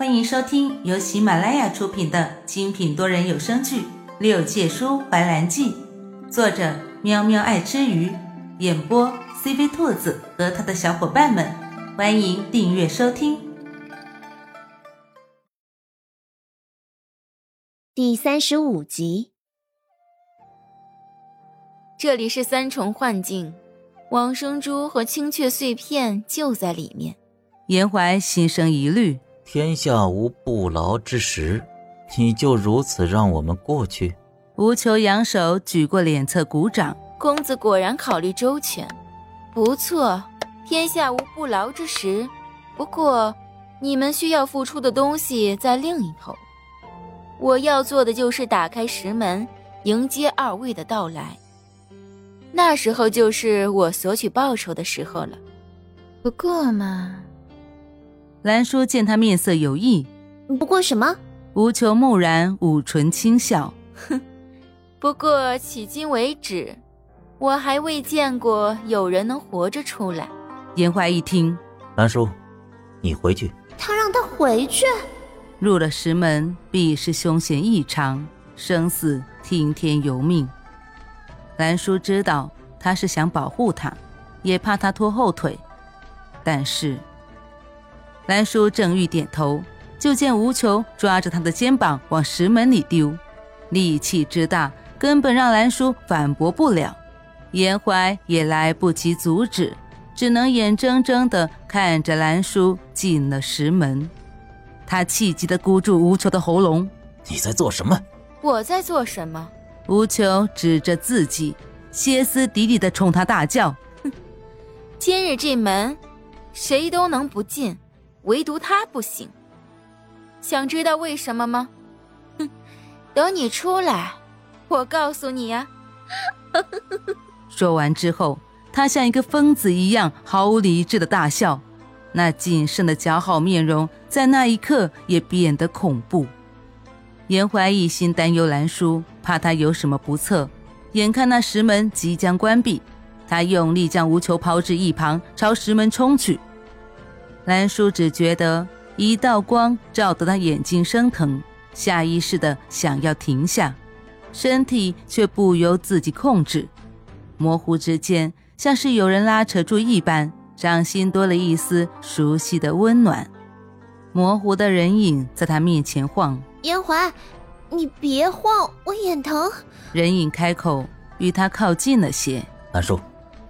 欢迎收听由喜马拉雅出品的精品多人有声剧《六界书怀兰记》，作者喵喵爱吃鱼，演播 CV 兔子和他的小伙伴们。欢迎订阅收听。第三十五集，这里是三重幻境，往生珠和青雀碎片就在里面。严怀心生疑虑。天下无不劳之时，你就如此让我们过去？吴求扬手举过脸侧鼓掌，公子果然考虑周全，不错。天下无不劳之时，不过你们需要付出的东西在另一头。我要做的就是打开石门，迎接二位的到来。那时候就是我索取报酬的时候了。不过嘛。兰叔见他面色有异，不过什么？无求木然捂唇轻笑，哼，不过迄今为止，我还未见过有人能活着出来。严怀一听，兰叔，你回去。他让他回去。入了石门，必是凶险异常，生死听天由命。兰叔知道他是想保护他，也怕他拖后腿，但是。兰叔正欲点头，就见吴求抓着他的肩膀往石门里丢，力气之大，根本让兰叔反驳不了。严怀也来不及阻止，只能眼睁睁地看着兰叔进了石门。他气急地箍住吴求的喉咙：“你在做什么？我在做什么？”吴求指着自己，歇斯底里地冲他大叫：“哼！今日这门，谁都能不进。”唯独他不行，想知道为什么吗？哼，等你出来，我告诉你呀。说完之后，他像一个疯子一样毫无理智的大笑，那谨慎的姣好面容在那一刻也变得恐怖。严怀一心担忧兰叔，怕他有什么不测，眼看那石门即将关闭，他用力将无求抛至一旁，朝石门冲去。兰叔只觉得一道光照得他眼睛生疼，下意识的想要停下，身体却不由自己控制。模糊之间，像是有人拉扯住一般，掌心多了一丝熟悉的温暖。模糊的人影在他面前晃，严怀，你别晃，我眼疼。人影开口，与他靠近了些。兰叔，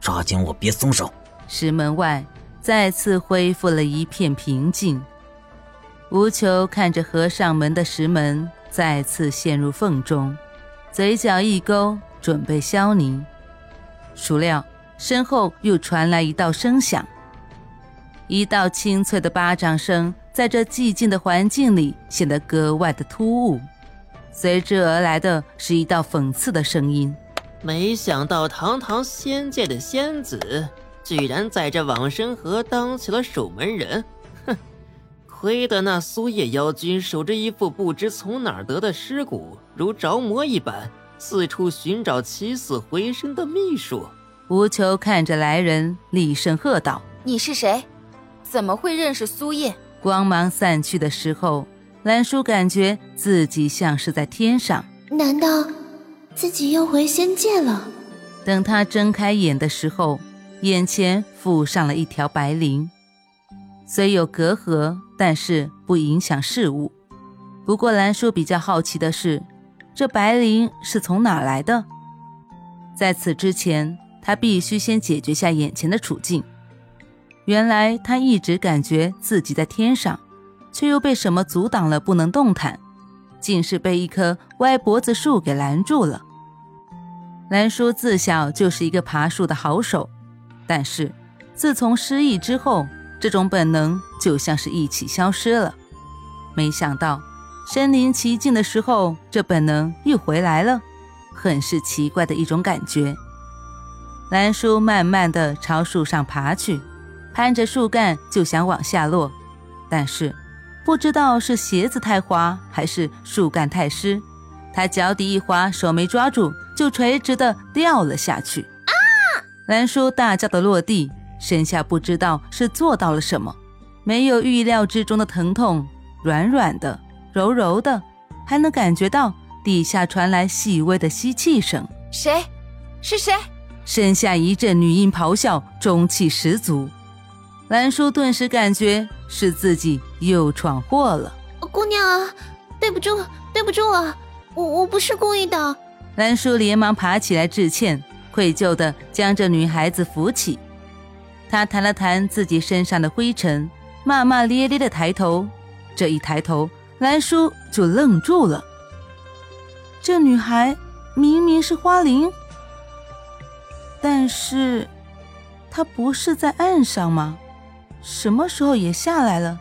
抓紧我，别松手。石门外。再次恢复了一片平静。无求看着合上门的石门，再次陷入缝中，嘴角一勾，准备消泥。孰料身后又传来一道声响，一道清脆的巴掌声，在这寂静的环境里显得格外的突兀。随之而来的是一道讽刺的声音：“没想到堂堂仙界的仙子。”居然在这往生河当起了守门人，哼！亏得那苏叶妖君守着一副不知从哪儿得的尸骨，如着魔一般，四处寻找起死回生的秘术。吴求看着来人，厉声喝道：“你是谁？怎么会认识苏叶？”光芒散去的时候，兰叔感觉自己像是在天上。难道自己又回仙界了？等他睁开眼的时候。眼前附上了一条白绫，虽有隔阂，但是不影响事物。不过兰叔比较好奇的是，这白绫是从哪来的？在此之前，他必须先解决下眼前的处境。原来他一直感觉自己在天上，却又被什么阻挡了，不能动弹，竟是被一棵歪脖子树给拦住了。兰叔自小就是一个爬树的好手。但是，自从失忆之后，这种本能就像是一起消失了。没想到身临其境的时候，这本能又回来了，很是奇怪的一种感觉。兰叔慢慢的朝树上爬去，攀着树干就想往下落，但是不知道是鞋子太滑还是树干太湿，他脚底一滑，手没抓住，就垂直的掉了下去。兰叔大叫的落地，身下不知道是做到了什么，没有预料之中的疼痛，软软的、柔柔的，还能感觉到底下传来细微的吸气声。谁？是谁？身下一阵女音咆哮，中气十足。兰叔顿时感觉是自己又闯祸了。姑娘啊，对不住，对不住啊，我我不是故意的。兰叔连忙爬起来致歉，愧疚地将这女孩子扶起。他弹了弹自己身上的灰尘，骂骂咧咧地抬头。这一抬头，兰叔就愣住了。这女孩明明是花灵，但是她不是在岸上吗？什么时候也下来了？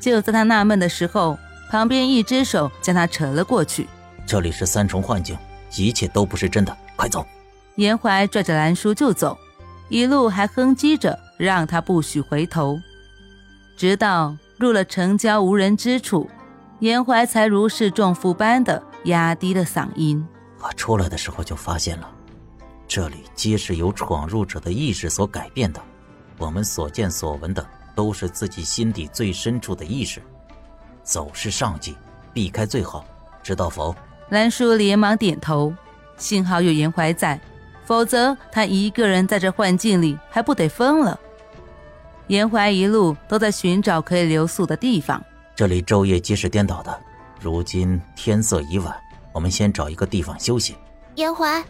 就在他纳闷的时候，旁边一只手将他扯了过去。这里是三重幻境，一切都不是真的，快走！严怀拽着兰叔就走，一路还哼唧着让他不许回头，直到入了城郊无人之处，严怀才如释重负般的压低了嗓音：“我出来的时候就发现了，这里皆是由闯入者的意识所改变的。”我们所见所闻的都是自己心底最深处的意识，走是上计，避开最好，知道否？兰叔连忙点头，幸好有严怀在，否则他一个人在这幻境里还不得疯了。严怀一路都在寻找可以留宿的地方，这里昼夜皆是颠倒的，如今天色已晚，我们先找一个地方休息。严怀，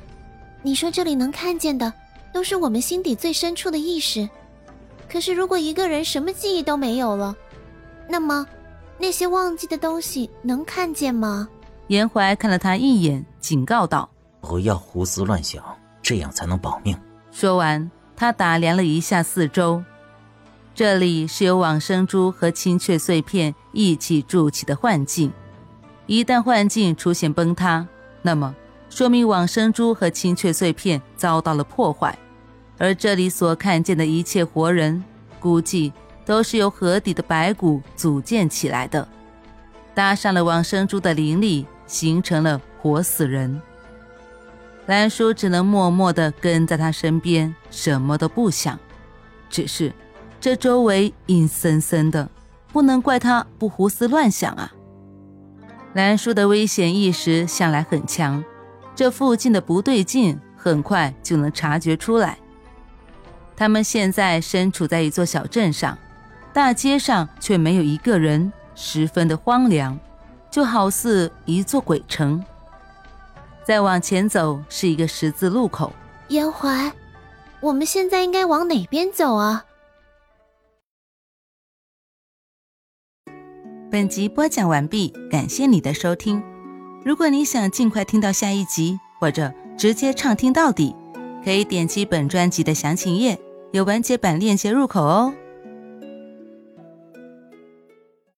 你说这里能看见的都是我们心底最深处的意识。可是，如果一个人什么记忆都没有了，那么那些忘记的东西能看见吗？严怀看了他一眼，警告道：“不要胡思乱想，这样才能保命。”说完，他打量了一下四周，这里是由往生珠和青雀碎片一起筑起的幻境。一旦幻境出现崩塌，那么说明往生珠和青雀碎片遭到了破坏。而这里所看见的一切活人，估计都是由河底的白骨组建起来的，搭上了往生珠的灵力，形成了活死人。兰叔只能默默地跟在他身边，什么都不想。只是这周围阴森森的，不能怪他不胡思乱想啊。兰叔的危险意识向来很强，这附近的不对劲，很快就能察觉出来。他们现在身处在一座小镇上，大街上却没有一个人，十分的荒凉，就好似一座鬼城。再往前走是一个十字路口。严怀，我们现在应该往哪边走啊？本集播讲完毕，感谢你的收听。如果你想尽快听到下一集，或者直接畅听到底，可以点击本专辑的详情页。有完结版链接入口哦。